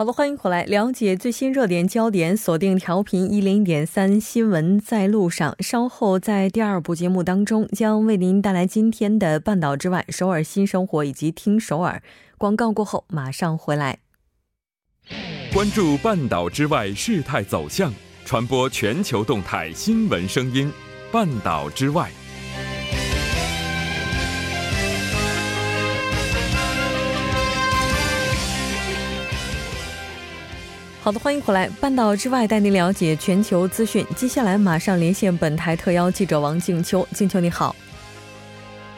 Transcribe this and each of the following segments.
好了，欢迎回来，了解最新热点焦点。锁定调频一零点三，新闻在路上。稍后在第二部节目当中，将为您带来今天的半岛之外、首尔新生活以及听首尔。广告过后马上回来。关注半岛之外事态走向，传播全球动态新闻声音。半岛之外。好的，欢迎回来。半岛之外，带您了解全球资讯。接下来马上连线本台特邀记者王静秋。静秋，你好。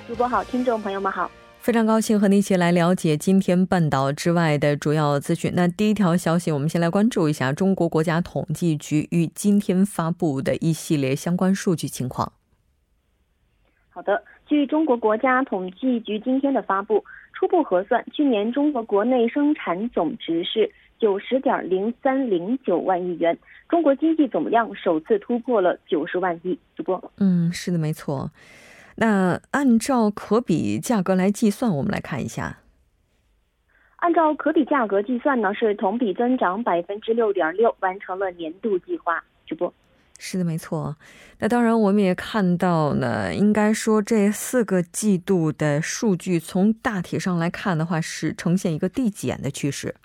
主播好，听众朋友们好。非常高兴和您一起来了解今天半岛之外的主要资讯。那第一条消息，我们先来关注一下中国国家统计局于今天发布的一系列相关数据情况。好的，据中国国家统计局今天的发布，初步核算，去年中国国内生产总值是。九十点零三零九万亿元，中国经济总量首次突破了九十万亿。主播，嗯，是的，没错。那按照可比价格来计算，我们来看一下。按照可比价格计算呢，是同比增长百分之六点六，完成了年度计划。主播，是的，没错。那当然，我们也看到呢，应该说这四个季度的数据，从大体上来看的话，是呈现一个递减的趋势。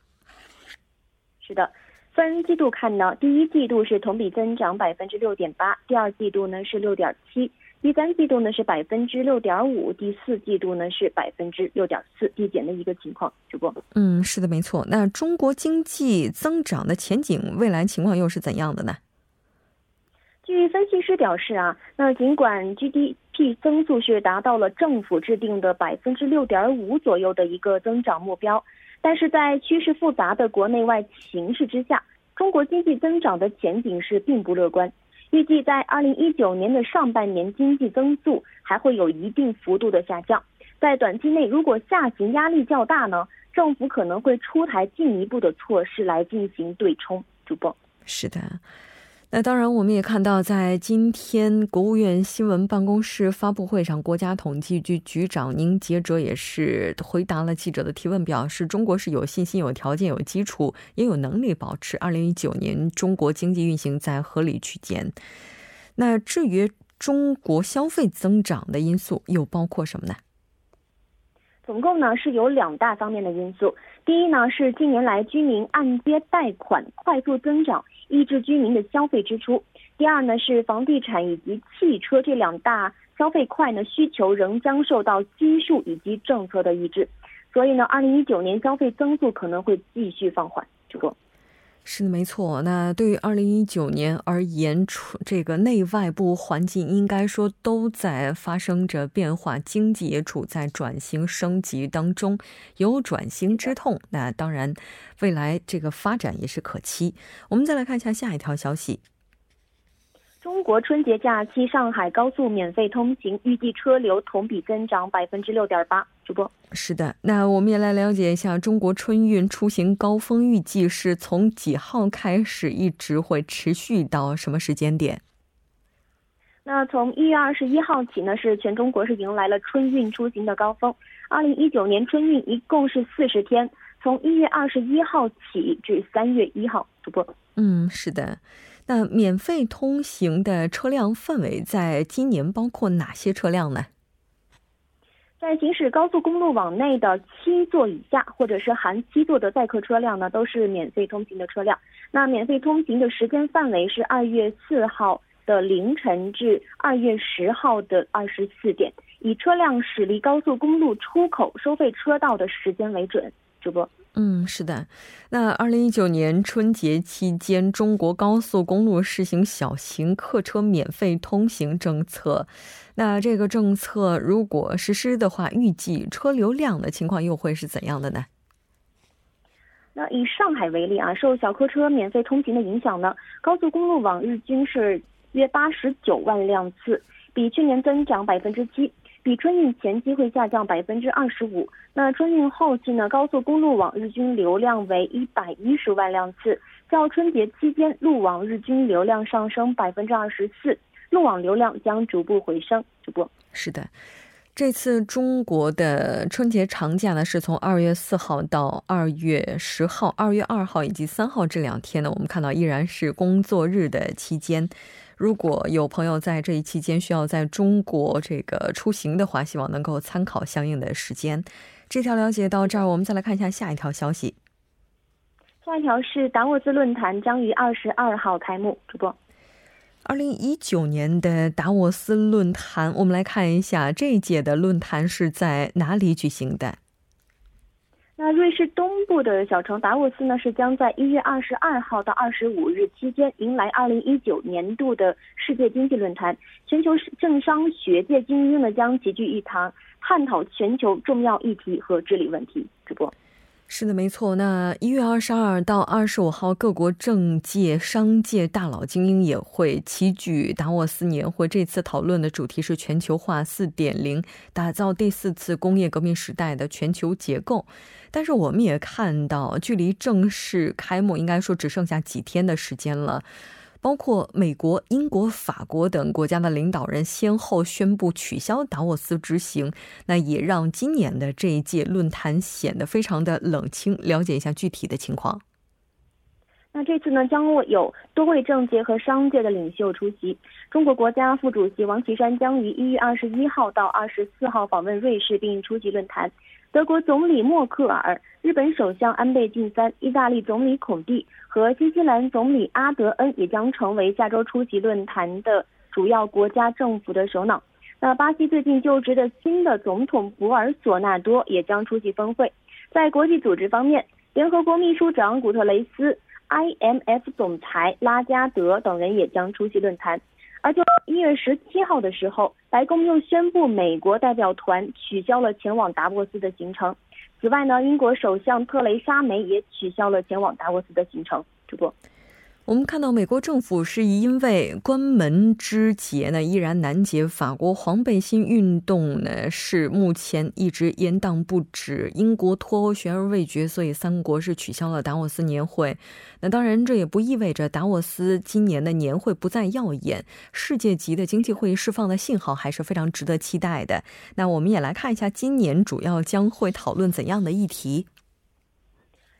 是的，分季度看呢，第一季度是同比增长百分之六点八，第二季度呢是六点七，第三季度呢是百分之六点五，第四季度呢是百分之六点四，递减的一个情况。主播，嗯，是的，没错。那中国经济增长的前景，未来情况又是怎样的呢？据分析师表示啊，那尽管 GDP 增速是达到了政府制定的百分之六点五左右的一个增长目标。但是在趋势复杂的国内外形势之下，中国经济增长的前景是并不乐观。预计在二零一九年的上半年，经济增速还会有一定幅度的下降。在短期内，如果下行压力较大呢，政府可能会出台进一步的措施来进行对冲。主播，是的。那当然，我们也看到，在今天国务院新闻办公室发布会上，国家统计局局长宁杰哲也是回答了记者的提问，表示中国是有信心、有条件、有基础，也有能力保持二零一九年中国经济运行在合理区间。那至于中国消费增长的因素，又包括什么呢？总共呢是有两大方面的因素。第一呢是近年来居民按揭贷款快速增长。抑制居民的消费支出。第二呢，是房地产以及汽车这两大消费快呢，需求仍将受到基数以及政策的抑制，所以呢，二零一九年消费增速可能会继续放缓。主播。是的，没错。那对于二零一九年而言，这个内外部环境应该说都在发生着变化，经济也处在转型升级当中，有转型之痛。那当然，未来这个发展也是可期。我们再来看一下下一条消息。中国春节假期上海高速免费通行，预计车流同比增长百分之六点八。主播是的，那我们也来了解一下中国春运出行高峰预计是从几号开始，一直会持续到什么时间点？那从一月二十一号起呢，是全中国是迎来了春运出行的高峰。二零一九年春运一共是四十天，从一月二十一号起至三月一号。主播，嗯，是的。那免费通行的车辆范围在今年包括哪些车辆呢？在行驶高速公路网内的七座以下，或者是含七座的载客车辆呢，都是免费通行的车辆。那免费通行的时间范围是二月四号的凌晨至二月十号的二十四点，以车辆驶离高速公路出口收费车道的时间为准。主播。嗯，是的。那二零一九年春节期间，中国高速公路实行小型客车免费通行政策。那这个政策如果实施的话，预计车流量的情况又会是怎样的呢？那以上海为例啊，受小客车免费通行的影响呢，高速公路网日均是约八十九万辆次，比去年增长百分之七。比春运前期会下降百分之二十五。那春运后期呢，高速公路网日均流量为一百一十万辆次，较春节期间路网日均流量上升百分之二十四，路网流量将逐步回升。主播是的。这次中国的春节长假呢，是从二月四号到二月十号、二月二号以及三号这两天呢，我们看到依然是工作日的期间。如果有朋友在这一期间需要在中国这个出行的话，希望能够参考相应的时间。这条了解到这儿，我们再来看一下下一条消息。下一条是达沃斯论坛将于二十二号开幕。主播。二零一九年的达沃斯论坛，我们来看一下这一届的论坛是在哪里举行的？那瑞士东部的小城达沃斯呢，是将在一月二十二号到二十五日期间迎来二零一九年度的世界经济论坛，全球政商学界精英呢将齐聚一堂，探讨全球重要议题和治理问题。主播。是的，没错。那一月二十二到二十五号，各国政界、商界大佬、精英也会齐聚达沃斯年会。这次讨论的主题是全球化四点零，打造第四次工业革命时代的全球结构。但是，我们也看到，距离正式开幕，应该说只剩下几天的时间了。包括美国、英国、法国等国家的领导人先后宣布取消达沃斯之行，那也让今年的这一届论坛显得非常的冷清。了解一下具体的情况。那这次呢，将有多位政界和商界的领袖出席。中国国家副主席王岐山将于一月二十一号到二十四号访问瑞士，并出席论坛。德国总理默克尔、日本首相安倍晋三、意大利总理孔蒂和新西兰总理阿德恩也将成为下周出席论坛的主要国家政府的首脑。那巴西最近就职的新的总统博尔索纳多也将出席峰会。在国际组织方面，联合国秘书长古特雷斯、IMF 总裁拉加德等人也将出席论坛。而就一月十七号的时候，白宫又宣布美国代表团取消了前往达沃斯的行程。此外呢，英国首相特蕾莎梅也取消了前往达沃斯的行程。主播。我们看到，美国政府是因为关门之劫呢依然难解，法国黄背心运动呢是目前一直延宕不止，英国脱欧悬而未决，所以三国是取消了达沃斯年会。那当然，这也不意味着达沃斯今年的年会不再耀眼，世界级的经济会议释放的信号还是非常值得期待的。那我们也来看一下，今年主要将会讨论怎样的议题？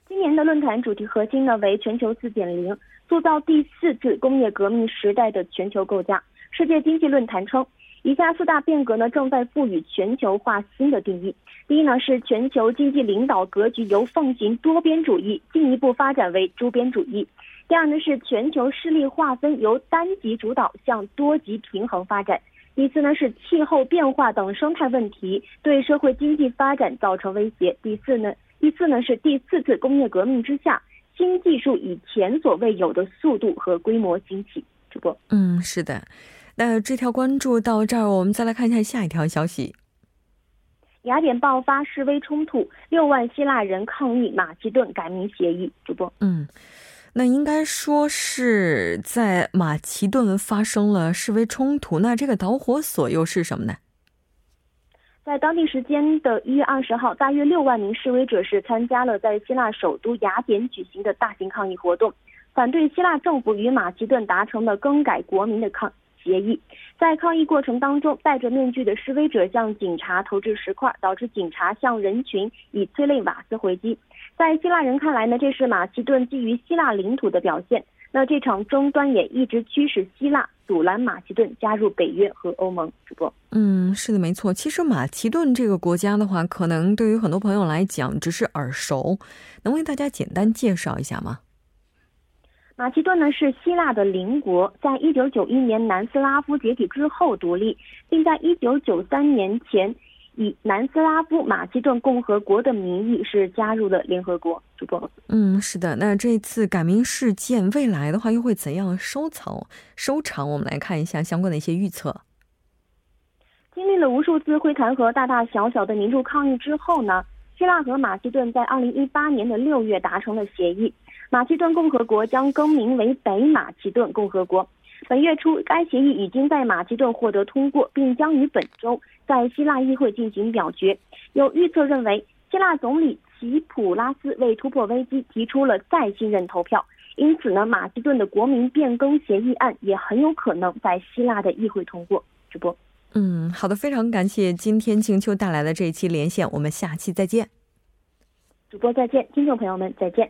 今年的论坛主题核心呢为全球四点零。塑造第四次工业革命时代的全球构架。世界经济论坛称，以下四大变革呢正在赋予全球化新的定义。第一呢是全球经济领导格局由奉行多边主义进一步发展为周边主义。第二呢是全球势力划分由单极主导向多极平衡发展。第四呢是气候变化等生态问题对社会经济发展造成威胁。第四呢第四呢是第四次工业革命之下。新技术以前所未有的速度和规模兴起。主播，嗯，是的。那这条关注到这儿，我们再来看一下下一条消息。雅典爆发示威冲突，六万希腊人抗议马其顿改名协议。主播，嗯，那应该说是在马其顿发生了示威冲突。那这个导火索又是什么呢？在当地时间的一月二十号，大约六万名示威者是参加了在希腊首都雅典举行的大型抗议活动，反对希腊政府与马其顿达成的更改国民的抗协议。在抗议过程当中，戴着面具的示威者向警察投掷石块，导致警察向人群以催泪瓦斯回击。在希腊人看来呢，这是马其顿基于希腊领土的表现。那这场争端也一直驱使希腊阻拦马其顿加入北约和欧盟。主播，嗯，是的，没错。其实马其顿这个国家的话，可能对于很多朋友来讲只是耳熟，能为大家简单介绍一下吗？马其顿呢是希腊的邻国，在一九九一年南斯拉夫解体之后独立，并在一九九三年前。以南斯拉夫马其顿共和国的名义是加入了联合国。主播，嗯，是的。那这次改名事件未来的话又会怎样收藏收场？我们来看一下相关的一些预测。经历了无数次会谈和大大小小的民众抗议之后呢，希腊和马其顿在二零一八年的六月达成了协议，马其顿共和国将更名为北马其顿共和国。本月初，该协议已经在马其顿获得通过，并将于本周在希腊议会进行表决。有预测认为，希腊总理齐普拉斯为突破危机提出了再信任投票，因此呢，马其顿的国民变更协议案也很有可能在希腊的议会通过。直播。嗯，好的，非常感谢今天静秋带来的这一期连线，我们下期再见。主播再见，听众朋友们再见。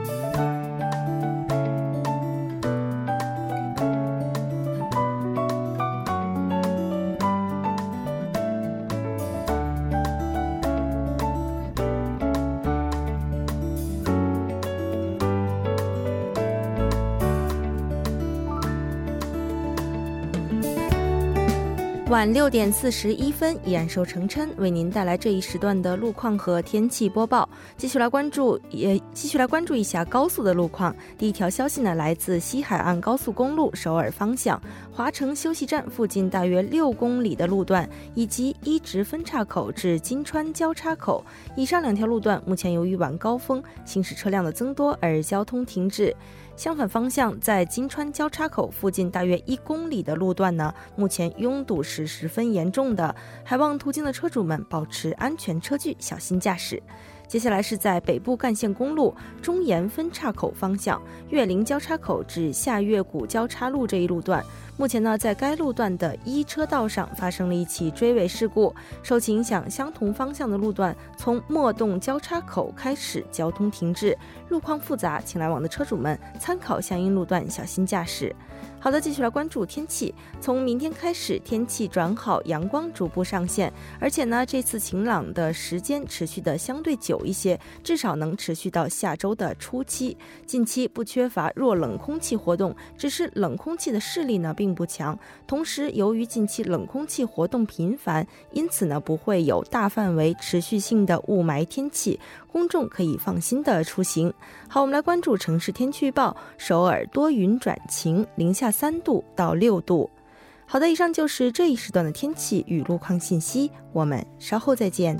晚六点四十一分，依然受成琛为您带来这一时段的路况和天气播报。继续来关注，也继续来关注一下高速的路况。第一条消息呢，来自西海岸高速公路首尔方向华城休息站附近大约六公里的路段，以及一直分岔口至金川交叉口以上两条路段，目前由于晚高峰行驶车辆的增多而交通停滞。相反方向，在金川交叉口附近大约一公里的路段呢，目前拥堵是十分严重的，还望途经的车主们保持安全车距，小心驾驶。接下来是在北部干线公路中岩分岔口方向岳林交叉口至下岳谷交叉路这一路段，目前呢，在该路段的一车道上发生了一起追尾事故，受其影响，相同方向的路段从莫洞交叉口开始交通停滞，路况复杂，请来往的车主们参考相应路段，小心驾驶。好的，继续来关注天气。从明天开始，天气转好，阳光逐步上线，而且呢，这次晴朗的时间持续的相对久一些，至少能持续到下周的初期。近期不缺乏弱冷空气活动，只是冷空气的势力呢并不强。同时，由于近期冷空气活动频繁，因此呢不会有大范围持续性的雾霾天气。公众可以放心的出行。好，我们来关注城市天气预报：首尔多云转晴，零下三度到六度。好的，以上就是这一时段的天气与路况信息。我们稍后再见。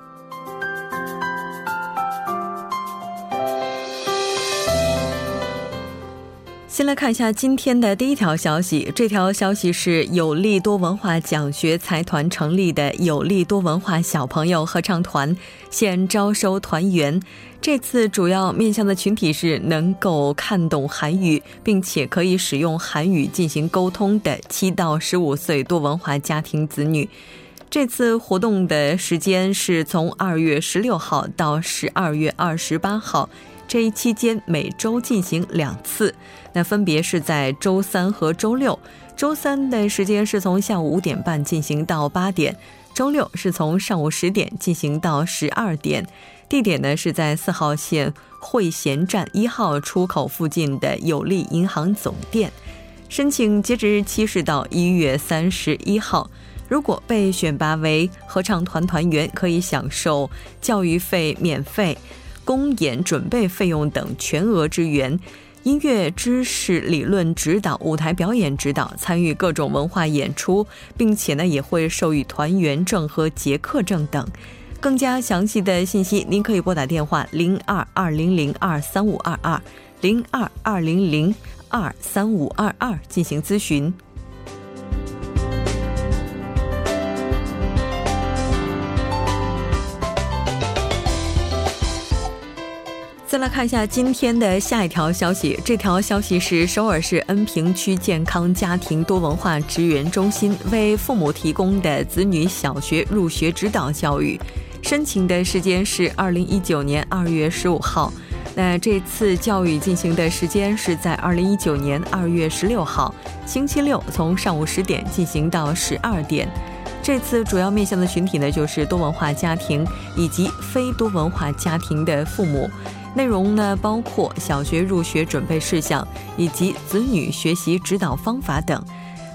先来看一下今天的第一条消息。这条消息是有利多文化奖学财团成立的有利多文化小朋友合唱团，现招收团员。这次主要面向的群体是能够看懂韩语，并且可以使用韩语进行沟通的七到十五岁多文化家庭子女。这次活动的时间是从二月十六号到十二月二十八号。这一期间每周进行两次，那分别是在周三和周六。周三的时间是从下午五点半进行到八点，周六是从上午十点进行到十二点。地点呢是在四号线汇贤站一号出口附近的有利银行总店。申请截止日期是到一月三十一号。如果被选拔为合唱团团员，可以享受教育费免费。公演准备费用等全额支援，音乐知识理论指导、舞台表演指导，参与各种文化演出，并且呢也会授予团员证和结课证等。更加详细的信息，您可以拨打电话零二二零零二三五二二零二二零零二三五二二进行咨询。再来看一下今天的下一条消息。这条消息是首尔市恩平区健康家庭多文化职员中心为父母提供的子女小学入学指导教育，申请的时间是二零一九年二月十五号。那这次教育进行的时间是在二零一九年二月十六号星期六，从上午十点进行到十二点。这次主要面向的群体呢，就是多文化家庭以及非多文化家庭的父母。内容呢，包括小学入学准备事项以及子女学习指导方法等。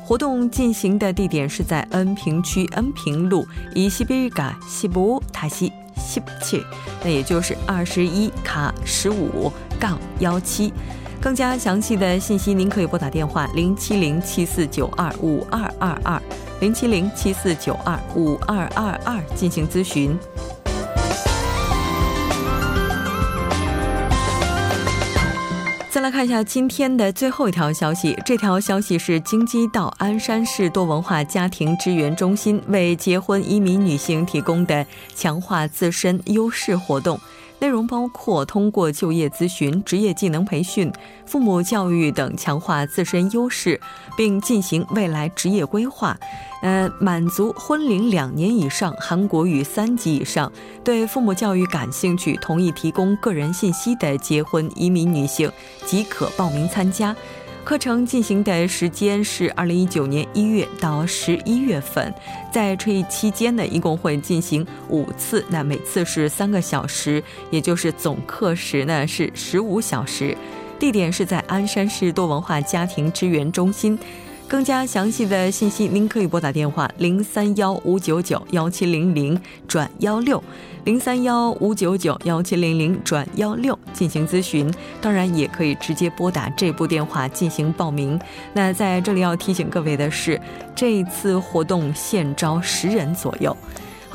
活动进行的地点是在恩平区恩平路以西比嘎西部塔西西切，那也就是二十一卡十五杠幺七。更加详细的信息，您可以拨打电话零七零七四九二五二二二零七零七四九二五二二二进行咨询。看一下今天的最后一条消息，这条消息是京畿道鞍山市多文化家庭支援中心为结婚移民女性提供的强化自身优势活动。内容包括通过就业咨询、职业技能培训、父母教育等强化自身优势，并进行未来职业规划。呃，满足婚龄两年以上、韩国语三级以上、对父母教育感兴趣、同意提供个人信息的结婚移民女性即可报名参加。课程进行的时间是二零一九年一月到十一月份，在这一期间呢，一共会进行五次，那每次是三个小时，也就是总课时呢是十五小时。地点是在鞍山市多文化家庭支援中心。更加详细的信息，您可以拨打电话零三幺五九九幺七零零转幺六。零三幺五九九幺七零零转幺六进行咨询，当然也可以直接拨打这部电话进行报名。那在这里要提醒各位的是，这一次活动现招十人左右。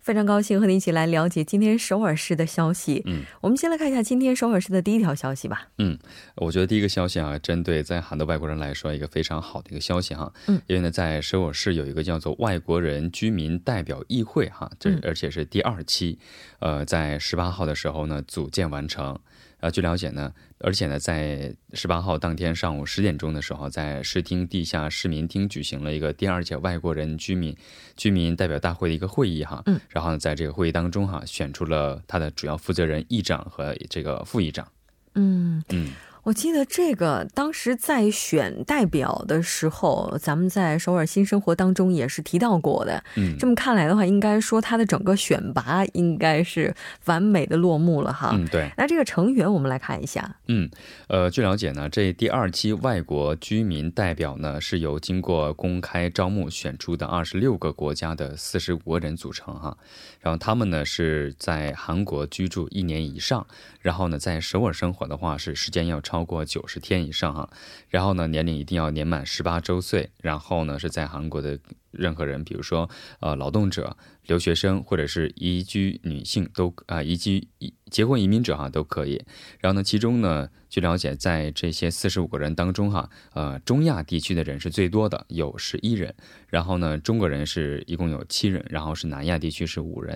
非常高兴和您一起来了解今天首尔市的消息。嗯，我们先来看一下今天首尔市的第一条消息吧。嗯，我觉得第一个消息啊，针对在韩的外国人来说，一个非常好的一个消息哈。嗯，因为呢，在首尔市有一个叫做外国人居民代表议会哈，这而且是第二期，呃，在十八号的时候呢，组建完成。呃，据了解呢，而且呢，在十八号当天上午十点钟的时候，在市厅地下市民厅举行了一个第二届外国人居民居民代表大会的一个会议哈。嗯。然后呢，在这个会议当中哈，选出了他的主要负责人议长和这个副议长。嗯嗯。我记得这个当时在选代表的时候，咱们在首尔新生活当中也是提到过的。嗯，这么看来的话，应该说他的整个选拔应该是完美的落幕了哈。嗯，对。那这个成员我们来看一下。嗯，呃，据了解呢，这第二期外国居民代表呢是由经过公开招募选出的二十六个国家的四十五个人组成哈。然后他们呢是在韩国居住一年以上，然后呢在首尔生活的话是时间要超过九十天以上哈，然后呢年龄一定要年满十八周岁，然后呢是在韩国的任何人，比如说呃劳动者。留学生或者是移居女性都啊，移居移结婚移民者哈都可以。然后呢，其中呢，据了解，在这些四十五个人当中哈，呃，中亚地区的人是最多的，有十一人。然后呢，中国人是一共有七人，然后是南亚地区是五人。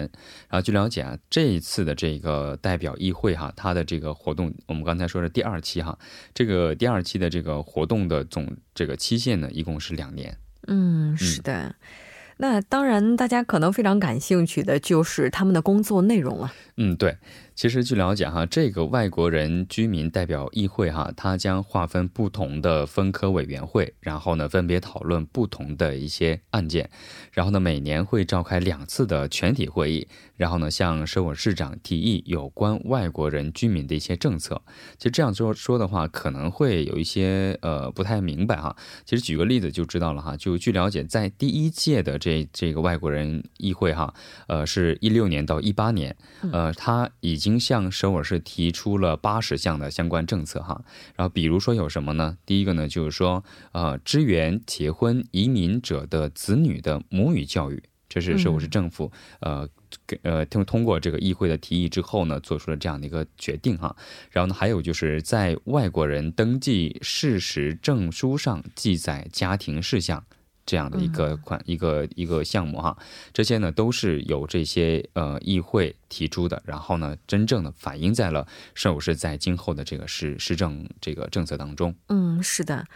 然后据了解啊，这一次的这个代表议会哈，它的这个活动，我们刚才说的第二期哈，这个第二期的这个活动的总这个期限呢，一共是两年。嗯，是的。那当然，大家可能非常感兴趣的就是他们的工作内容了。嗯，对。其实据了解哈，这个外国人居民代表议会哈，它将划分不同的分科委员会，然后呢分别讨论不同的一些案件，然后呢每年会召开两次的全体会议，然后呢向首尔市长提议有关外国人居民的一些政策。其实这样说说的话，可能会有一些呃不太明白哈。其实举个例子就知道了哈。就据了解，在第一届的这这个外国人议会哈，呃是一六年到一八年，呃他已经。经向首尔市提出了八十项的相关政策哈。然后比如说有什么呢？第一个呢就是说，呃，支援结婚移民者的子女的母语教育，这是首尔市政府呃。呃，通通过这个议会的提议之后呢，做出了这样的一个决定哈。然后呢，还有就是在外国人登记事实证书上记载家庭事项这样的一个款一个一个项目哈。这些呢都是由这些呃议会提出的，然后呢，真正的反映在了首尔市在今后的这个市市政这个政策当中。嗯，是的。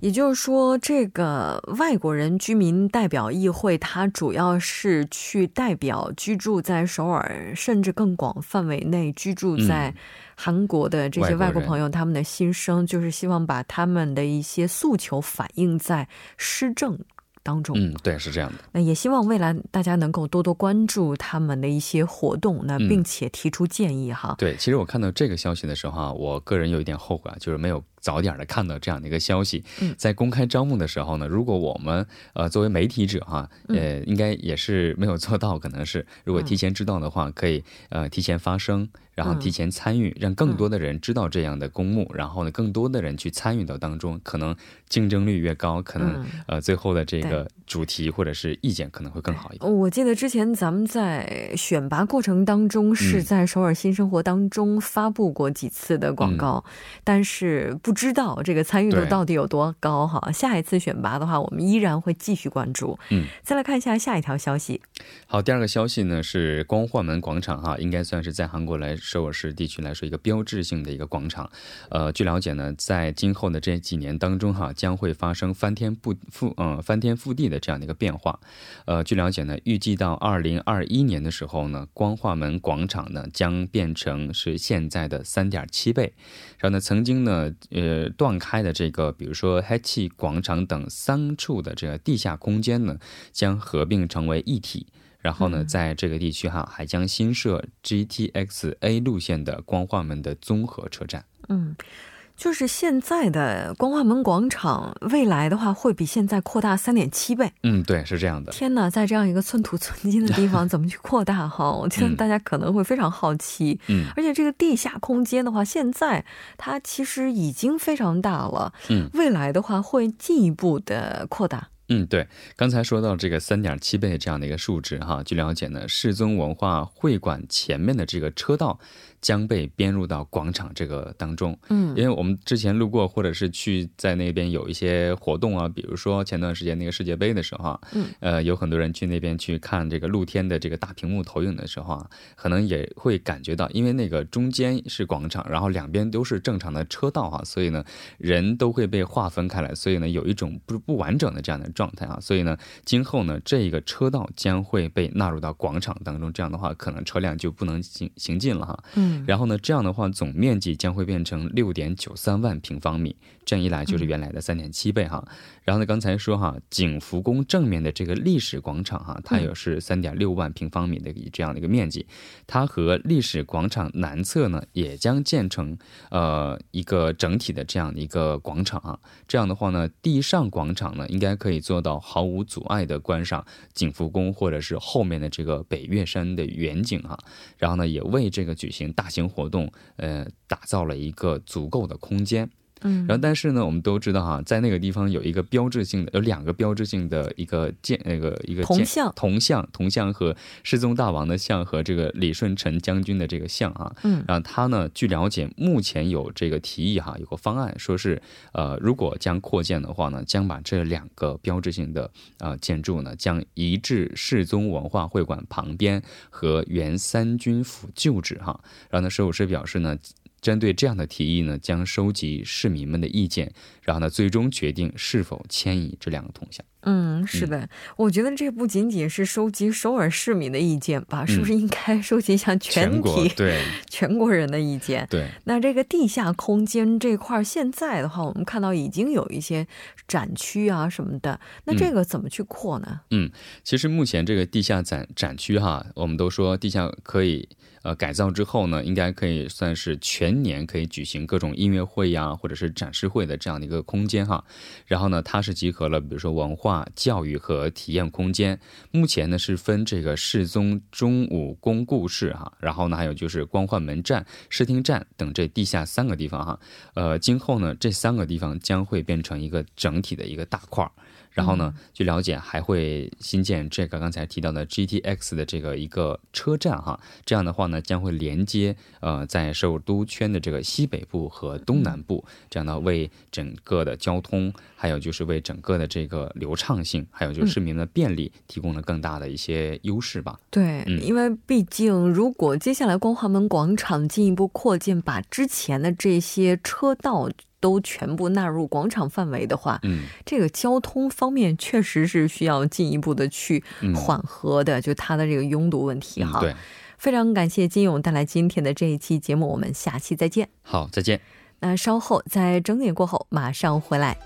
也就是说，这个外国人居民代表议会，它主要是去代表居住在首尔，甚至更广范围内居住在韩国的这些外国朋友，他们的心声，就是希望把他们的一些诉求反映在施政。当中，嗯，对，是这样的。那也希望未来大家能够多多关注他们的一些活动，那并且提出建议哈。对，其实我看到这个消息的时候啊，我个人有一点后悔啊，就是没有早点的看到这样的一个消息。嗯，在公开招募的时候呢，如果我们呃作为媒体者哈，呃，应该也是没有做到，可能是如果提前知道的话，可以呃提前发声。然后提前参与，让更多的人知道这样的公募，然后呢，更多的人去参与到当中，可能竞争率越高，可能呃最后的这个主题或者是意见可能会更好一点。我记得之前咱们在选拔过程当中是在首尔新生活当中发布过几次的广告，但是不知道这个参与度到底有多高哈。下一次选拔的话，我们依然会继续关注。嗯，再来看一下下一条消息。好，第二个消息呢是光化门广场哈，应该算是在韩国来。首尔市地区来说，一个标志性的一个广场。呃，据了解呢，在今后的这几年当中，哈，将会发生翻天覆覆，嗯，翻天覆地的这样的一个变化。呃，据了解呢，预计到二零二一年的时候呢，光化门广场呢将变成是现在的三点七倍。然后呢，曾经呢，呃，断开的这个，比如说黑气广场等三处的这个地下空间呢，将合并成为一体。然后呢，在这个地区哈，还将新设 GTX A 路线的光化门的综合车站。嗯，就是现在的光化门广场，未来的话会比现在扩大三点七倍。嗯，对，是这样的。天哪，在这样一个寸土寸金的地方，怎么去扩大哈？我觉得大家可能会非常好奇。嗯，而且这个地下空间的话，现在它其实已经非常大了。嗯，未来的话会进一步的扩大。嗯，对，刚才说到这个三点七倍这样的一个数值哈，据了解呢，世宗文化会馆前面的这个车道。将被编入到广场这个当中，嗯，因为我们之前路过或者是去在那边有一些活动啊，比如说前段时间那个世界杯的时候啊，嗯，呃，有很多人去那边去看这个露天的这个大屏幕投影的时候啊，可能也会感觉到，因为那个中间是广场，然后两边都是正常的车道啊，所以呢，人都会被划分开来，所以呢，有一种不不完整的这样的状态啊，所以呢，今后呢，这个车道将会被纳入到广场当中，这样的话，可能车辆就不能行行进了哈，嗯。然后呢，这样的话，总面积将会变成六点九三万平方米，这样一来就是原来的三点七倍哈。然后呢，刚才说哈，景福宫正面的这个历史广场哈，它也是三点六万平方米的这样的一个面积，它和历史广场南侧呢，也将建成呃一个整体的这样的一个广场啊。这样的话呢，地上广场呢，应该可以做到毫无阻碍的观赏景福宫或者是后面的这个北岳山的远景哈。然后呢，也为这个举行大。大型活动，呃，打造了一个足够的空间。嗯，然后但是呢，我们都知道哈，在那个地方有一个标志性的，有两个标志性的一个建那个一个铜像，铜像，铜像和世宗大王的像和这个李舜臣将军的这个像啊。嗯，然后他呢，据了解，目前有这个提议哈，有个方案，说是呃，如果将扩建的话呢，将把这两个标志性的呃建筑呢，将移至世宗文化会馆旁边和原三军府旧址哈。然后呢，首尔市表示呢。针对这样的提议呢，将收集市民们的意见，然后呢，最终决定是否迁移这两个铜像。嗯，是的，我觉得这不仅仅是收集首尔市民的意见吧，是不是应该收集一下全体对全国人的意见？对。那这个地下空间这块现在的话，我们看到已经有一些展区啊什么的，那这个怎么去扩呢？嗯，其实目前这个地下展展区哈，我们都说地下可以。呃，改造之后呢，应该可以算是全年可以举行各种音乐会呀，或者是展示会的这样的一个空间哈。然后呢，它是集合了比如说文化啊、教育和体验空间。目前呢是分这个世宗中武宫故事哈，然后呢还有就是光焕门站、视听站等这地下三个地方哈。呃，今后呢这三个地方将会变成一个整体的一个大块儿。然后呢，据了解还会新建这个刚才提到的 GTX 的这个一个车站哈，这样的话呢，将会连接呃在首都圈的这个西北部和东南部，这样呢为整个的交通，还有就是为整个的这个流畅性，还有就是市民的便利提供了更大的一些优势吧。对，因为毕竟如果接下来光华门广场进一步扩建，把之前的这些车道。都全部纳入广场范围的话，嗯，这个交通方面确实是需要进一步的去缓和的，就它的这个拥堵问题哈。对，非常感谢金勇带来今天的这一期节目，我们下期再见。好，再见。那稍后在整点过后马上回来。